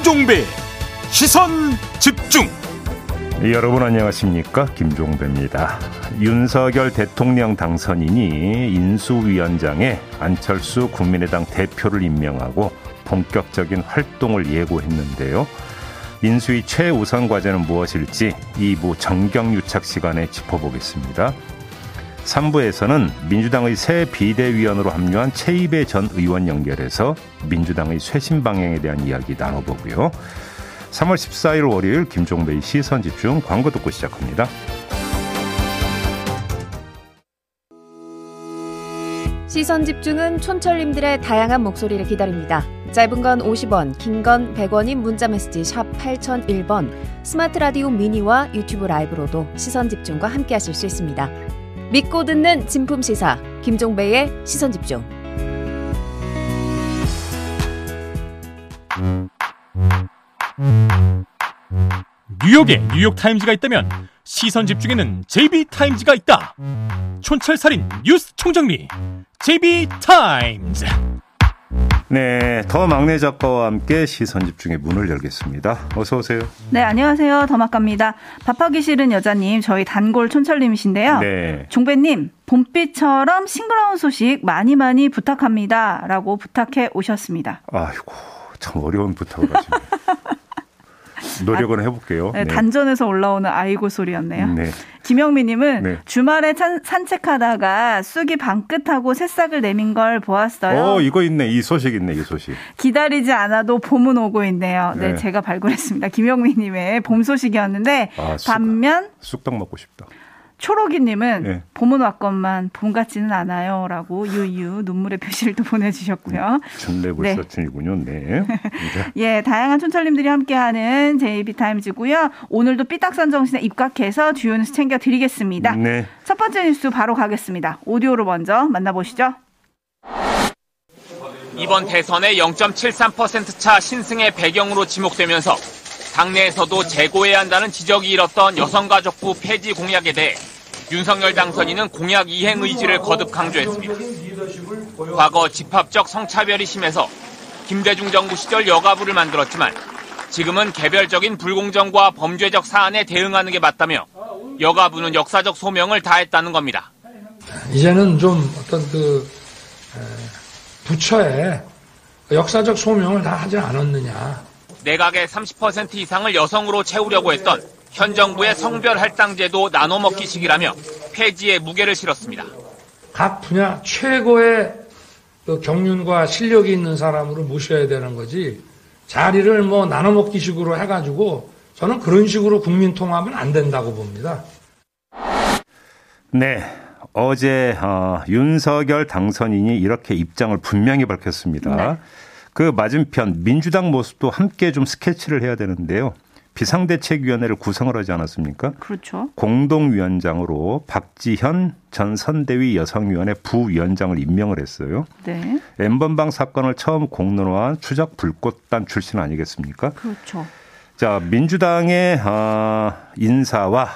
김종배 시선 집중. 여러분 안녕하십니까? 김종배입니다. 윤석열 대통령 당선인이 인수위원장에 안철수 국민의당 대표를 임명하고 본격적인 활동을 예고했는데요. 인수위 최우선 과제는 무엇일지 2부 정경유착 시간에 짚어보겠습니다 3부에서는 민주당의 새 비대위원으로 합류한 최이배 전 의원 연결해서 민주당의 쇄신 방향에 대한 이야기 나눠보고요. 3월 14일 월요일 김종배의 시선 집중 광고 듣고 시작합니다. 시선 집중은 촌철님들의 다양한 목소리를 기다립니다. 짧은 건 50원, 긴 건 100원인 문자 메시지 샵 8001번, 스마트 라디오 미니와 유튜브 라이브로도 시선 집중과 함께 하실 수 있습니다. 믿고 듣는 진품 시사 김종배의 시선 집중. 뉴욕에 뉴욕 타임즈가 있다면 시선 집중에는 JB타임즈가 있다. 촌철살인 뉴스 총정리 JB타임즈. 네, 더 막내 작가와 함께 시선 집중의 문을 열겠습니다. 어서 오세요. 네, 안녕하세요. 더막갑니다. 밥하기 싫은 여자님, 저희 단골 촌철님이신데요. 네. 종배님, 봄비처럼 싱그러운 소식 많이 많이 부탁합니다. 라고 부탁해 오셨습니다. 아이고, 참 어려운 부탁을 하시네. 노력은 해볼게요. 네, 단전에서 올라오는 아이고 소리였네요. 네. 김영미님은 네. 주말에 찬- 산책하다가 쑥이 방긋하고 새싹을 내민 걸 보았어요. 어, 이거 있네. 이 소식 있네. 이 소식. 기다리지 않아도 봄은 오고 있네요. 네, 네. 제가 발굴했습니다. 김영미님의 봄 소식이었는데 아, 쑥. 반면 쑥떡 먹고 싶다. 초록이님은 네. 봄은 왔건만 봄 같지는 않아요라고 유유 눈물의 표시를 또 보내주셨고요. 준레불 네. 서춘이군요. 네. 네. 예, 다양한 촌철님들이 함께하는 JB 타임즈고요. 오늘도 삐딱선 정신에 입각해서 주요 뉴스 챙겨드리겠습니다. 네. 첫 번째 뉴스 바로 가겠습니다. 오디오로 먼저 만나보시죠. 이번 대선의 0.73%차 신승의 배경으로 지목되면서 당내에서도 재고해야 한다는 지적이 일었던 여성가족부 폐지 공약에 대해 윤석열 당선인은 공약 이행 의지를 거듭 강조했습니다. 과거 집합적 성차별이 심해서 김대중 정부 시절 여가부를 만들었지만 지금은 개별적인 불공정과 범죄적 사안에 대응하는 게 맞다며 여가부는 역사적 소명을 다했다는 겁니다. 이제는 좀 어떤 그 에, 부처의 역사적 소명을 다 하지 않았느냐. 내각의 30% 이상을 여성으로 채우려고 했던 현 정부의 성별 할당 제도 나눠먹기식이라며 폐지에 무게를 실었습니다. 각 분야 최고의 그 경륜과 실력이 있는 사람으로 모셔야 되는 거지. 자리를 뭐 나눠먹기식으로 해가지고 저는 그런 식으로 국민 통합은 안 된다고 봅니다. 네. 어제 어, 윤석열 당선인이 이렇게 입장을 분명히 밝혔습니다. 네. 그 맞은편 민주당 모습도 함께 좀 스케치를 해야 되는데요. 비상대책위원회를 구성을 하지 않았습니까? 그렇죠. 공동위원장으로 박지현 전 선대위 여성위원회 부위원장을 임명을 했어요. 네. 엠번방 사건을 처음 공론화한 추적 불꽃단 출신 아니겠습니까? 그렇죠. 자, 민주당의 어, 인사와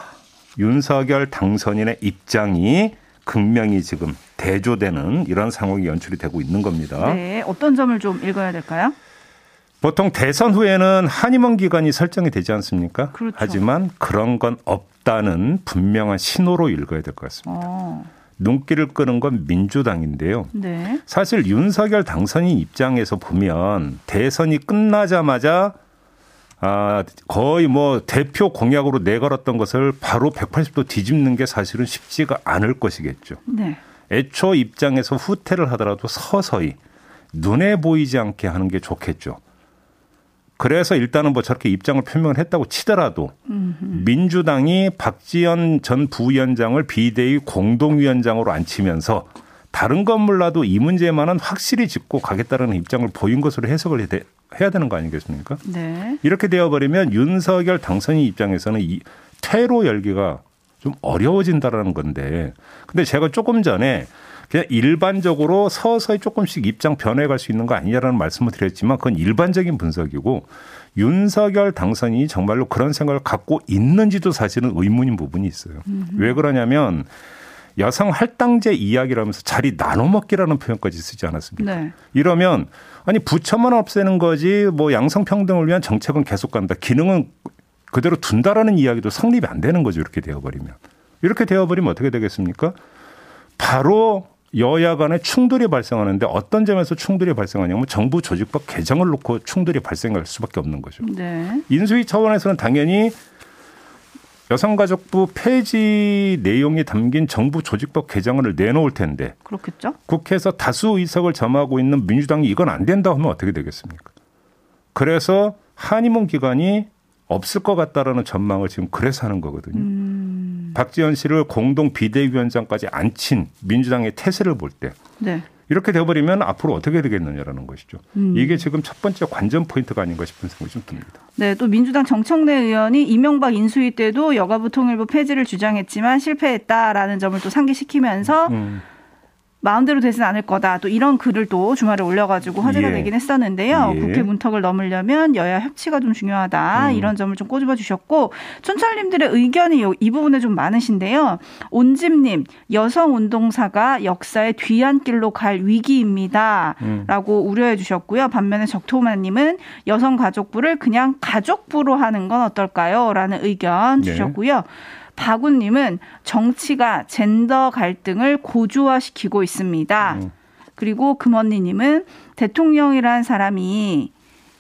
윤석열 당선인의 입장이 극명히 지금 대조되는 이런 상황이 연출이 되고 있는 겁니다. 네. 어떤 점을 좀 읽어야 될까요? 보통 대선 후에는 한임원 기간이 설정이 되지 않습니까? 그렇죠. 하지만 그런 건 없다는 분명한 신호로 읽어야 될 것 같습니다. 어. 눈길을 끄는 건 민주당인데요. 네. 사실 윤석열 당선인 입장에서 보면 대선이 끝나자마자 아, 거의 뭐 대표 공약으로 내걸었던 것을 바로 180도 뒤집는 게 사실은 쉽지가 않을 것이겠죠. 네. 애초 입장에서 후퇴를 하더라도 서서히 눈에 보이지 않게 하는 게 좋겠죠. 그래서 일단은 뭐 저렇게 입장을 표명을 했다고 치더라도 민주당이 박지원 전 부위원장을 비대위 공동위원장으로 앉히면서 다른 건 몰라도 이 문제만은 확실히 짚고 가겠다는 입장을 보인 것으로 해석을 해- 해야 되는 거 아니겠습니까? 네. 이렇게 되어버리면 윤석열 당선인 입장에서는 이 퇴로 열기가 좀 어려워진다라는 건데. 근데 제가 조금 전에 그냥 일반적으로 서서히 조금씩 입장 변해갈 수 있는 거 아니냐라는 말씀을 드렸지만 그건 일반적인 분석이고 윤석열 당선인이 정말로 그런 생각을 갖고 있는지도 사실은 의문인 부분이 있어요. 왜 그러냐면 여성 할당제 이야기라면서 자리 나눠 먹기라는 표현까지 쓰지 않았습니까? 네. 이러면 아니 부처만 없애는 거지 뭐 양성평등을 위한 정책은 계속 간다. 기능은 그대로 둔다라는 이야기도 성립이 안 되는 거죠. 이렇게 되어버리면. 이렇게 되어버리면 어떻게 되겠습니까? 바로 여야 간의 충돌이 발생하는데 어떤 점에서 충돌이 발생하냐면 정부 조직법 개정을 놓고 충돌이 발생할 수밖에 없는 거죠. 네. 인수위 차원에서는 당연히 여성가족부 폐지 내용이 담긴 정부 조직법 개정안을 내놓을 텐데 그렇겠죠. 국회에서 다수 의석을 점하고 있는 민주당이 이건 안 된다 하면 어떻게 되겠습니까? 그래서 한의문 기관이 없을 것 같다라는 전망을 지금 그래서 하는 거거든요. 음. 박지원 씨를 공동 비대위원장까지 앉힌 민주당의 태세를 볼 때 네. 이렇게 되어버리면 앞으로 어떻게 되겠느냐라는 것이죠. 음. 이게 지금 첫 번째 관전 포인트가 아닌가 싶은 생각이 좀 듭니다. 네, 또 민주당 정청래 의원이 이명박 인수위 때도 여가부 통일부 폐지를 주장했지만 실패했다라는 점을 또 상기시키면서 음. 마음대로 되진 않을 거다. 또 이런 글을 또 주말에 올려가지고 화제가 예. 되긴 했었는데요. 예. 국회 문턱을 넘으려면 여야 협치가 좀 중요하다. 음. 이런 점을 좀 꼬집어 주셨고 촌철님들의 의견이 요- 이 부분에 좀 많으신데요. 온집님 여성 운동사가 역사의 뒤안길로 갈 위기입니다. 음. 라고 우려해 주셨고요. 반면에 적토마님은 여성 가족부를 그냥 가족부로 하는 건 어떨까요? 라는 의견 네. 주셨고요. 박우님은 정치가 젠더 갈등을 고조화시키고 있습니다. 음. 그리고 금언니님은 대통령이란 사람이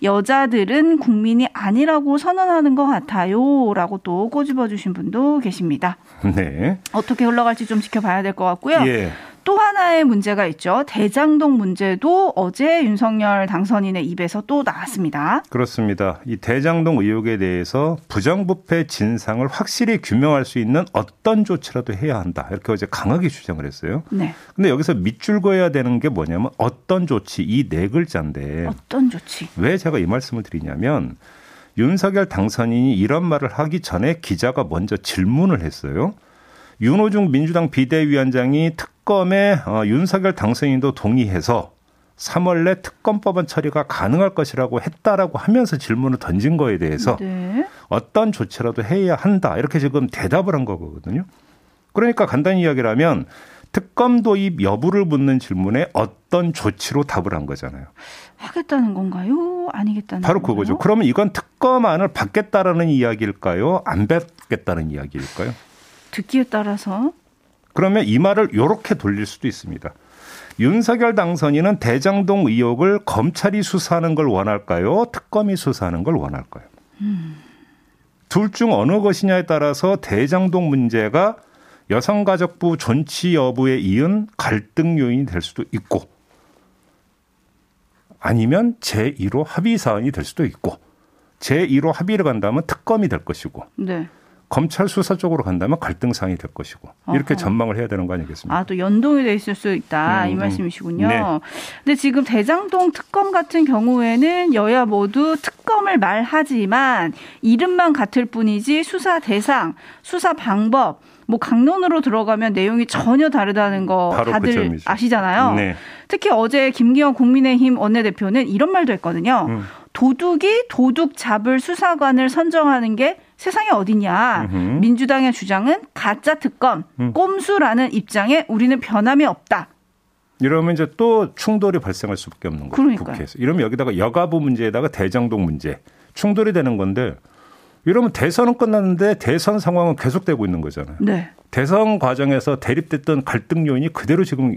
여자들은 국민이 아니라고 선언하는 것 같아요. 라고 또 꼬집어 주신 분도 계십니다. 네. 어떻게 흘러갈지 좀 지켜봐야 될 것 같고요. 예. 또 하나의 문제가 있죠. 대장동 문제도 어제 윤석열 당선인의 입에서 또 나왔습니다. 그렇습니다. 이 대장동 의혹에 대해서 부정부패 진상을 확실히 규명할 수 있는 어떤 조치라도 해야 한다. 이렇게 어제 강하게 주장을 했어요. 네. 근데 여기서 밑줄 그어야 되는 게 뭐냐면 어떤 조치 이 네 글자인데 어떤 조치? 왜 제가 이 말씀을 드리냐면 윤석열 당선인이 이런 말을 하기 전에 기자가 먼저 질문을 했어요. 윤호중 민주당 비대위원장이 특 검에 어, 윤석열 당선인도 동의해서 3월 내 특검법안 처리가 가능할 것이라고 했다라고 하면서 질문을 던진 거에 대해서 네. 어떤 조치라도 해야 한다. 이렇게 지금 대답을 한 거거든요. 그러니까 간단히 이야기를 하면 특검 도입 여부를 묻는 질문에 어떤 조치로 답을 한 거잖아요. 하겠다는 건가요? 아니겠다는 바로 건가요? 그거죠. 그러면 이건 특검안을 받겠다라는 이야기일까요? 안 받겠다는 이야기일까요? 듣기에 따라서 그러면 이 말을 이렇게 돌릴 수도 있습니다. 윤석열 당선인은 대장동 의혹을 검찰이 수사하는 걸 원할까요? 특검이 수사하는 걸 원할까요? 둘중 어느 것이냐에 따라서 대장동 문제가 여성가족부 존치 여부에 이은 갈등 요인이 될 수도 있고 아니면 제1호 합의 사안이 될 수도 있고 제1호 합의를 간다면 특검이 될 것이고 네. 검찰 수사 쪽으로 간다면 갈등 사항이 될 것이고 이렇게 어허. 전망을 해야 되는 거 아니겠습니까? 아, 또 연동이 돼 있을 수 있다. 음, 이 음. 말씀이시군요. 네. 근데 지금 대장동 특검 같은 경우에는 여야 모두 특검을 말하지만 이름만 같을 뿐이지 수사 대상, 수사 방법, 뭐 강론으로 들어가면 내용이 전혀 다르다는 거그 다들 점이죠. 아시잖아요. 네. 특히 어제 김기현 국민의힘 원내대표는 이런 말도 했거든요. 음. 도둑이 도둑 잡을 수사관을 선정하는 게 세상에 어딨냐. 음흠. 민주당의 주장은 가짜 특검, 음. 꼼수라는 입장에 우리는 변함이 없다. 이러면 이제 또 충돌이 발생할 수밖에 없는 거예요. 그러니까요. 국회에서. 이러면 여기다가 여가부 문제에다가 대장동 문제 충돌이 되는 건데 이러면 대선은 끝났는데 대선 상황은 계속되고 있는 거잖아요. 네. 대선 과정에서 대립됐던 갈등 요인이 그대로 지금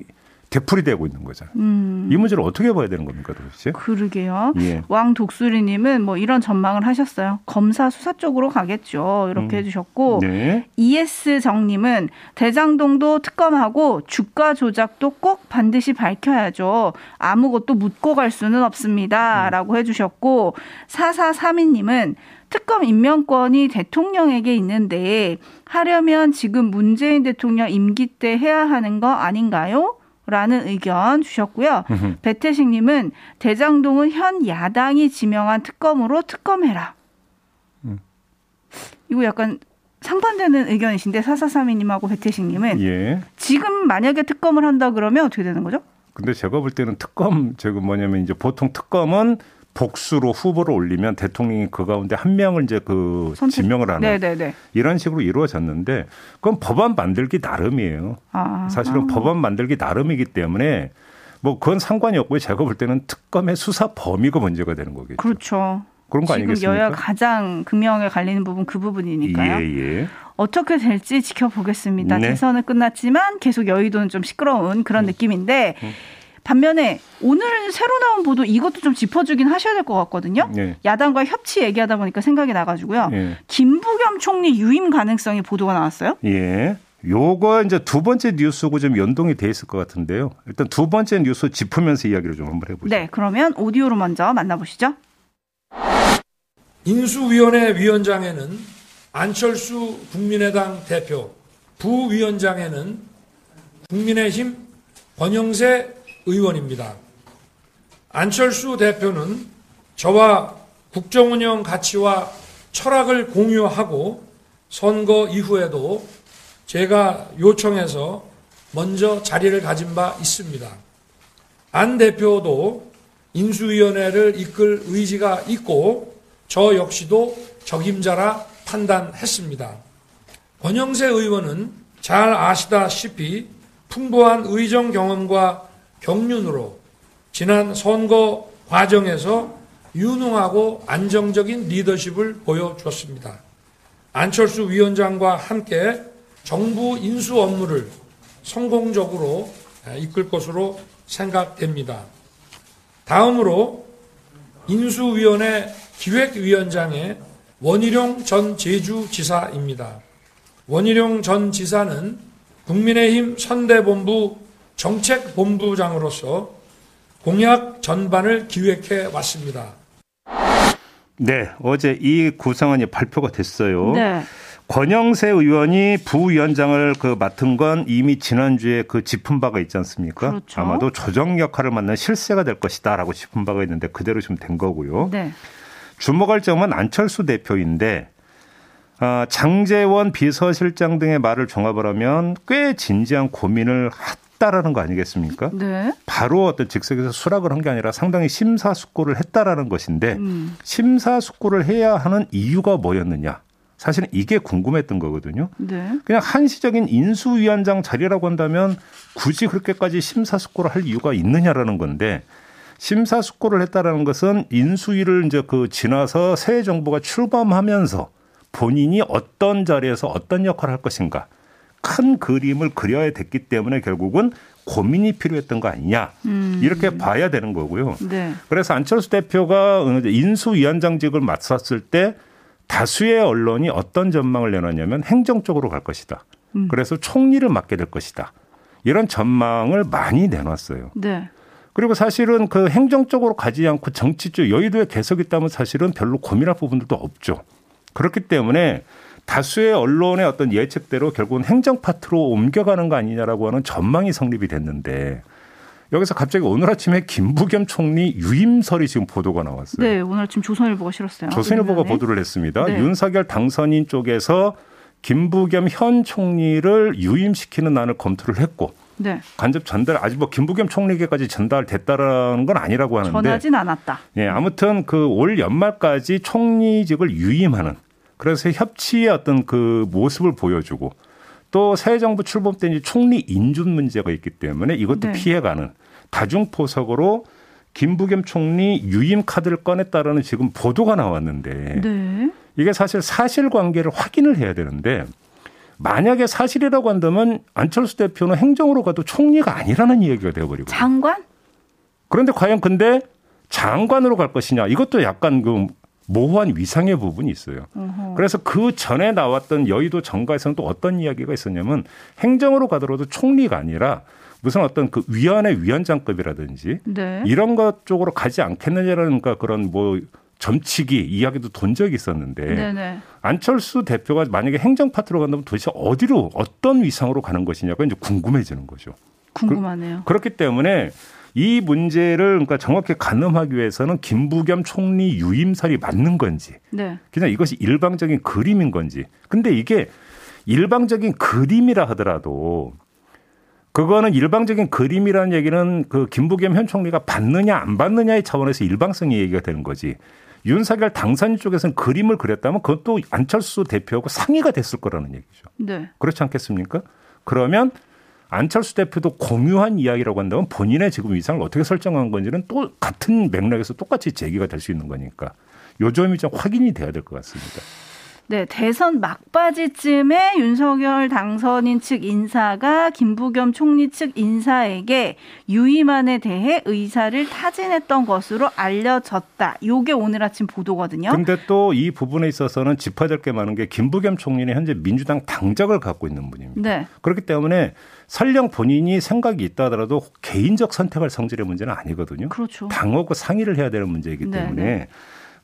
되풀이 되고 있는 거잖아요. 음, 이 문제를 어떻게 봐야 되는 겁니까, 도대체? 그러게요. 예. 왕 독수리님은 뭐 이런 전망을 하셨어요. 검사 수사 쪽으로 가겠죠. 이렇게 음. 해주셨고 네. ES 정님은 대장동도 특검하고 주가 조작도 꼭 반드시 밝혀야죠. 아무것도 묻고 갈 수는 없습니다. 라고 해주셨고 4432님은 특검 임명권이 대통령에게 있는데 하려면 지금 문재인 대통령 임기 때 해야 하는 거 아닌가요? 라는 의견 주셨고요. 음흠. 배태식 님은 대장동은 현 야당이 지명한 특검으로 특검해라. 음. 이거 약간 상반되는 의견이신데 사사삼이 님하고 배태식 님은 예. 지금 만약에 특검을 한다 그러면 어떻게 되는 거죠? 근데 제가 볼 때는 특검, 제가 뭐냐면 이제 보통 특검은 복수로 후보를 올리면 대통령이 그 가운데 한 명을 이제 그 선택- 지명을 하는 네네네. 이런 식으로 이루어졌는데 그건 법안 만들기 나름이에요. 아, 사실은 아. 법안 만들기 나름이기 때문에 뭐 그건 상관이 없고요. 제가 볼 때는 특검의 수사 범위가 문제가 되는 거겠죠. 그렇죠. 그런 거 지금 아니겠습니까? 여야 가장 극명하게 갈리는 부분 그 부분이니까요. 예, 예. 어떻게 될지 지켜보겠습니다. 네. 대선은 끝났지만 계속 여의도는 좀 시끄러운 그런 음. 느낌인데 반면에 오늘 새로 나온 보도 이것도 좀 짚어주긴 하셔야 될 것 같거든요. 예. 야당과 협치 얘기하다 보니까 생각이 나가지고요. 예. 김부겸 총리 유임 가능성이 보도가 나왔어요. 예. 요거 이제 두 번째 뉴스고 좀 연동이 돼 있을 것 같은데요. 일단 두 번째 뉴스 짚으면서 이야기를 좀 한번 해보죠. 네, 그러면 오디오로 먼저 만나보시죠. 인수위원회 위원장에는 안철수 국민의당 대표, 부위원장에는 국민의힘 권영세 의원입니다. 안철수 대표는 저와 국정운영 가치와 철학을 공유하고 선거 이후에도 제가 요청해서 먼저 자리를 가진 바 있습니다. 안 대표도 인수위원회를 이끌 의지가 있고 저 역시도 적임자라 판단했습니다. 권영세 의원은 잘 아시다시피 풍부한 의정 경험과 경륜으로 지난 선거 과정에서 유능하고 안정적인 리더십을 보여주었습니다. 안철수 위원장과 함께 정부 인수 업무를 성공적으로 이끌 것으로 생각됩니다. 다음으로 인수위원회 기획위원장의 원희룡 전 제주지사입니다. 원희룡 전 지사는 국민의힘 선대본부 정책본부장으로서 공약 전반을 기획해 왔습니다. 네, 어제 이 구성안이 발표가 됐어요. 네. 권영세 의원이 부위원장을 그 맡은 건 이미 지난주에 그 짚은 바가 있지 않습니까? 그렇죠. 아마도 조정 역할을 맡는 실세가 될 것이다라고 짚은 바가 있는데 그대로 좀 된 거고요. 네. 주목할 점은 안철수 대표인데 아, 장재원 비서실장 등의 말을 종합을 하면 꽤 진지한 고민을 했다라는 거 아니겠습니까? 네. 바로 어떤 즉석에서 수락을 한 게 아니라 상당히 심사숙고를 했다라는 것인데 음. 심사숙고를 해야 하는 이유가 뭐였느냐? 사실은 이게 궁금했던 거거든요. 네. 그냥 한시적인 인수위원장 자리라고 한다면 굳이 그렇게까지 심사숙고를 할 이유가 있느냐라는 건데 심사숙고를 했다라는 것은 인수위를 이제 그 지나서 새 정부가 출범하면서 본인이 어떤 자리에서 어떤 역할을 할 것인가 큰 그림을 그려야 됐기 때문에 결국은 고민이 필요했던 거 아니냐 이렇게 봐야 되는 거고요. 네. 그래서 안철수 대표가 인수위원장직을 맡았을 때 다수의 언론이 어떤 전망을 내놨냐면 행정적으로 갈 것이다. 그래서 총리를 맡게 될 것이다. 이런 전망을 많이 내놨어요. 네. 그리고 사실은 그 행정적으로 가지 않고 정치 쪽 여의도에 계속 있다면 사실은 별로 고민할 부분들도 없죠. 그렇기 때문에 다수의 언론의 어떤 예측대로 결국은 행정 파트로 옮겨가는 거 아니냐라고 하는 전망이 성립이 됐는데 여기서 갑자기 오늘 아침에 김부겸 총리 유임설이 지금 보도가 나왔어요. 네. 오늘 아침 조선일보가 실었어요. 조선일보가 오늘날에. 보도를 했습니다. 네. 윤석열 당선인 쪽에서 김부겸 현 총리를 유임시키는 안을 검토를 했고 네. 간접 전달 아직 뭐 김부겸 총리에게까지 전달됐다라는 건 아니라고 하는데 전하진 않았다. 예, 아무튼 그 올 연말까지 총리직을 유임하는 그래서 협치의 어떤 그 모습을 보여주고 또 새 정부 출범 때 이제 총리 인준 문제가 있기 때문에 이것도 네. 피해가는 다중포석으로 김부겸 총리 유임 카드를 꺼냈다라는 지금 보도가 나왔는데 네. 이게 사실 사실관계를 확인을 해야 되는데 만약에 사실이라고 한다면 안철수 대표는 행정으로 가도 총리가 아니라는 이야기가 되어버리고 장관? 그런데 과연 근데 장관으로 갈 것이냐 이것도 약간 그 모호한 위상의 부분이 있어요. 어허. 그래서 그 전에 나왔던 여의도 정가에서는 또 어떤 이야기가 있었냐면 행정으로 가더라도 총리가 아니라 무슨 어떤 그 위원회 위원장급이라든지 네. 이런 것 쪽으로 가지 않겠느냐라는 그 그런 뭐 점치기 이야기도 돈 적이 있었는데 네네. 안철수 대표가 만약에 행정 파트로 간다면 도대체 어디로 어떤 위상으로 가는 것이냐가 이제 궁금해지는 거죠. 궁금하네요. 그렇기 때문에 이 문제를 그러니까 정확히 가늠하기 위해서는 김부겸 총리 유임설이 맞는 건지 네. 그냥 이것이 일방적인 그림인 건지. 근데 이게 일방적인 그림이라 하더라도 그거는 일방적인 그림이라는 얘기는 그 김부겸 현 총리가 받느냐 안 받느냐의 차원에서 일방성의 얘기가 되는 거지. 윤석열 당선인 쪽에서는 그림을 그렸다면 그것도 안철수 대표하고 상의가 됐을 거라는 얘기죠. 네. 그렇지 않겠습니까? 그러면 안철수 대표도 공유한 이야기라고 한다면 본인의 지금 위상을 어떻게 설정한 건지는 또 같은 맥락에서 똑같이 제기가 될 수 있는 거니까 요 점이 좀 확인이 돼야 될 것 같습니다. 네, 대선 막바지쯤에 윤석열 당선인 측 인사가 김부겸 총리 측 인사에게 유임안에 대해 의사를 타진했던 것으로 알려졌다. 요게 오늘 아침 보도거든요. 근데 또 이 부분에 있어서는 짚어야 될 게 많은 게 김부겸 총리는 현재 민주당 당적을 갖고 있는 분입니다. 네. 그렇기 때문에 설령 본인이 생각이 있다 하더라도 개인적 선택할 성질의 문제는 아니거든요. 그렇죠. 당하고 상의를 해야 되는 문제이기 네, 때문에 네.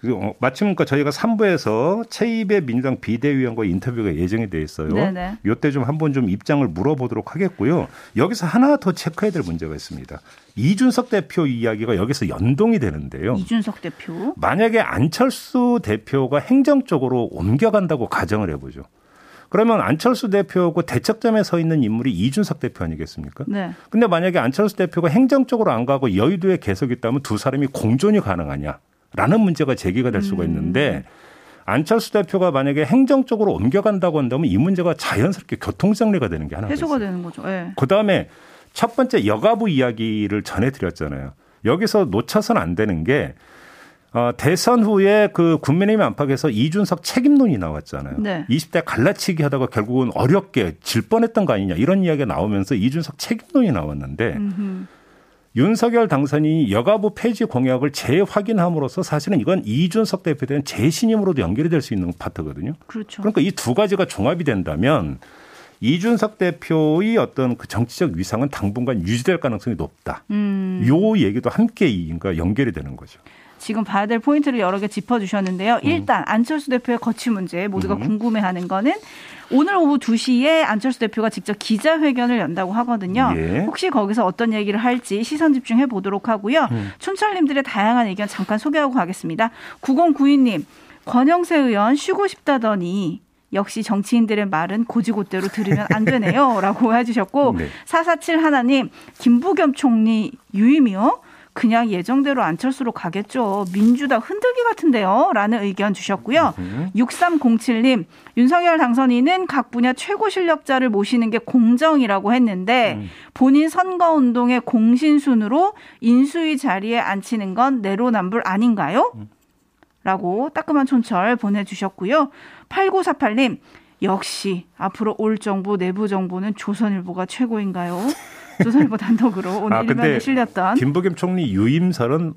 그리고 어, 마침 그러니까 저희가 3부에서 최입의 민주당 비대위원과 인터뷰가 예정이 돼 있어요. 네네. 요때 좀 한번 좀 입장을 물어보도록 하겠고요. 여기서 하나 더 체크해야 될 문제가 있습니다. 이준석 대표 이야기가 여기서 연동이 되는데요. 이준석 대표. 만약에 안철수 대표가 행정적으로 옮겨간다고 가정을 해보죠. 그러면 안철수 대표하고 대척점에 서 있는 인물이 이준석 대표 아니겠습니까? 네. 근데 만약에 안철수 대표가 행정적으로 안 가고 여의도에 계속 있다면 두 사람이 공존이 가능하냐? 라는 문제가 제기가 될 수가 있는데 안철수 대표가 만약에 행정적으로 옮겨간다고 한다면 이 문제가 자연스럽게 교통정리가 되는 게 하나가 해소가 있어요. 되는 거죠. 예. 그 다음에 첫 번째 여가부 이야기를 전해드렸잖아요. 여기서 놓쳐서는 안 되는 게 어, 대선 후에 그 국민의힘 안팎에서 이준석 책임론이 나왔잖아요. 네. 20대 갈라치기 하다가 결국은 어렵게 질 뻔했던 거 아니냐 이런 이야기가 나오면서 이준석 책임론이 나왔는데 음흠. 윤석열 당선인이 여가부 폐지 공약을 재확인함으로써 사실은 이건 이준석 대표에 대한 재신임으로도 연결이 될 수 있는 파트거든요. 그렇죠. 그러니까 이 두 가지가 종합이 된다면 이준석 대표의 어떤 그 정치적 위상은 당분간 유지될 가능성이 높다. 음. 요 얘기도 함께 그러니까 연결이 되는 거죠. 지금 봐야 될 포인트를 여러 개 짚어주셨는데요. 일단 안철수 대표의 거취 문제 모두가 음. 궁금해하는 거는 오늘 오후 2시에 안철수 대표가 직접 기자회견을 연다고 하거든요. 예. 혹시 거기서 어떤 얘기를 할지 시선 집중해 보도록 하고요. 음. 촌철님들의 다양한 의견 잠깐 소개하고 가겠습니다. 9092님, 권영세 의원 쉬고 싶다더니 역시 정치인들의 말은 고지고대로 들으면 안 되네요. 라고 해주셨고, 네. 447 하나님, 김부겸 총리 유임이요? 그냥 예정대로 안철수로 가겠죠. 민주당 흔들기 같은데요. 라는 의견 주셨고요. 6307님, 윤석열 당선인은 각 분야 최고 실력자를 모시는 게 공정이라고 했는데 본인 선거운동의 공신순으로 인수위 자리에 앉히는 건 내로남불 아닌가요? 라고 따끔한 촌철 보내주셨고요. 8948님, 역시 앞으로 올 정부 내부 정보는 조선일보가 최고인가요? 조선일보 단독으로 오늘 아, 일면에 실렸던 김부겸 총리 유임설은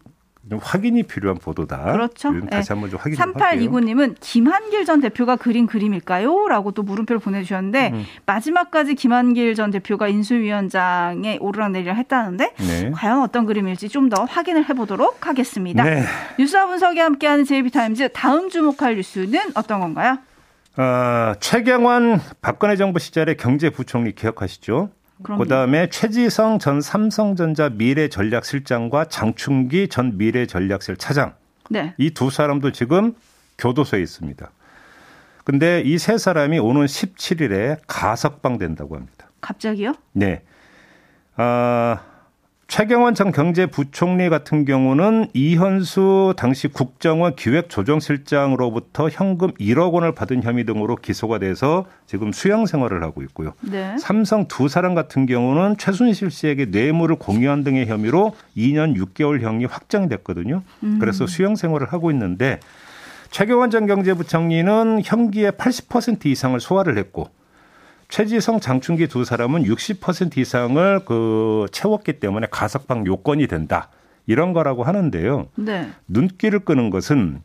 좀 확인이 필요한 보도다. 그렇죠. 다시 네. 한번 좀 확인 좀 할게요. 3829님은 김한길 전 대표가 그린 그림일까요? 라고 또 물음표를 보내주셨는데 음. 마지막까지 김한길 전 대표가 인수위원장에 오르락내리락 했다는데 네. 과연 어떤 그림일지 좀 더 확인을 해보도록 하겠습니다. 네. 뉴스와 분석이 함께하는 JB타임즈 다음 주목할 뉴스는 어떤 건가요? 어, 최경환 박근혜 정부 시절의 경제부총리 기억하시죠? 그다음에 최지성 전 삼성전자 미래전략실장과 장충기 전 미래전략실 차장 네. 이 두 사람도 지금 교도소에 있습니다. 근데 이 세 사람이 오는 17일에 가석방 된다고 합니다. 갑자기요? 네. 아, 최경원 전 경제부총리 같은 경우는 이현수 당시 국정원 기획조정실장으로부터 현금 1억 원을 받은 혐의 등으로 기소가 돼서 지금 수양 생활을 하고 있고요. 네. 삼성 두 사람 같은 경우는 최순실 씨에게 뇌물을 공유한 등의 혐의로 2년 6개월형이 확정이 됐거든요. 그래서 수용 생활을 하고 있는데 최경환 전 경제부총리는 형기의 80% 이상을 소화를 했고 최지성, 장충기 두 사람은 60% 이상을 그 채웠기 때문에 가석방 요건이 된다. 이런 거라고 하는데요. 네. 눈길을 끄는 것은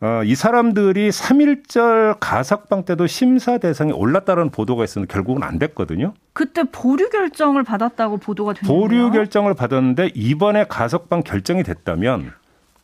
어, 이 사람들이 3.1절 가석방 때도 심사 대상에 올랐다는 보도가 있었는데 결국은 안 됐거든요. 그때 보류 결정을 받았다고 보도가 됐는데요. 보류 결정을 받았는데 이번에 가석방 결정이 됐다면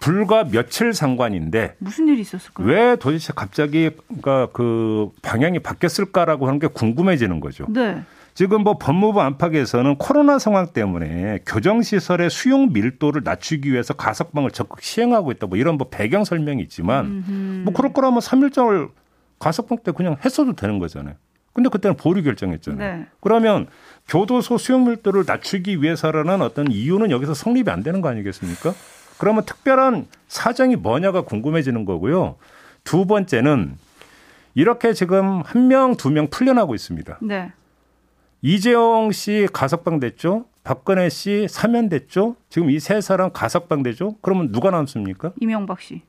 불과 며칠 상관인데 무슨 일이 있었을까요? 왜 도대체 갑자기 그러니까 그 방향이 바뀌었을까라고 하는 게 궁금해지는 거죠. 네. 지금 뭐 법무부 안팎에서는 코로나 상황 때문에 교정시설의 수용 밀도를 낮추기 위해서 가석방을 적극 시행하고 있다. 뭐 이런 뭐 배경 설명이 있지만 뭐 그럴 거라면 3일절 가석방 때 그냥 했어도 되는 거잖아요. 근데 그때는 보류 결정했잖아요. 네. 그러면 교도소 수용 밀도를 낮추기 위해서라는 어떤 이유는 여기서 성립이 안 되는 거 아니겠습니까? 그러면 특별한 사정이 뭐냐가 궁금해지는 거고요. 두 번째는 이렇게 지금 한 명, 두 명 풀려나고 있습니다. 네. 이재용 씨 가석방 됐죠? 박근혜 씨 사면됐죠? 지금 이 세 사람 가석방 되죠? 그러면 누가 남습니까? 이명박 씨.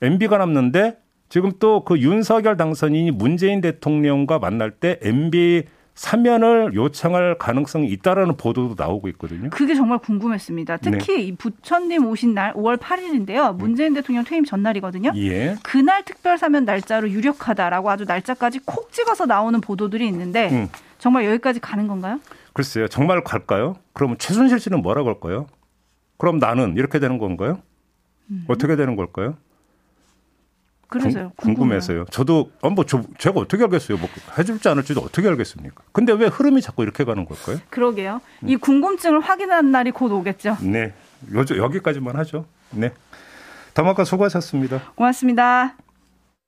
MB가 남는데 지금 또 그 윤석열 당선인이 문재인 대통령과 만날 때 MB 사면을 요청할 가능성이 있다라는 보도도 나오고 있거든요. 그게 정말 궁금했습니다. 특히 네. 이 부처님 오신 날 5월 8일인데요. 문재인 대통령 퇴임 전날이거든요. 예. 그날 특별 사면 날짜로 유력하다라고 아주 날짜까지 콕 찍어서 나오는 보도들이 있는데 음. 정말 여기까지 가는 건가요? 글쎄요. 정말 갈까요? 그러면 최순실 씨는 뭐라고 할까요? 그럼 나는 이렇게 되는 건가요? 어떻게 되는 걸까요? 그래서요. 궁- 궁금해서요. 저도 어, 뭐 저, 제가 어떻게 알겠어요? 뭐 해줄지 않을지도 어떻게 알겠습니까? 근데 왜 흐름이 자꾸 이렇게 가는 걸까요? 그러게요. 이 궁금증을 확인하는 날이 곧 오겠죠. 네. 요, 여기까지만 하죠. 네. 담화가 수고하셨습니다. 고맙습니다.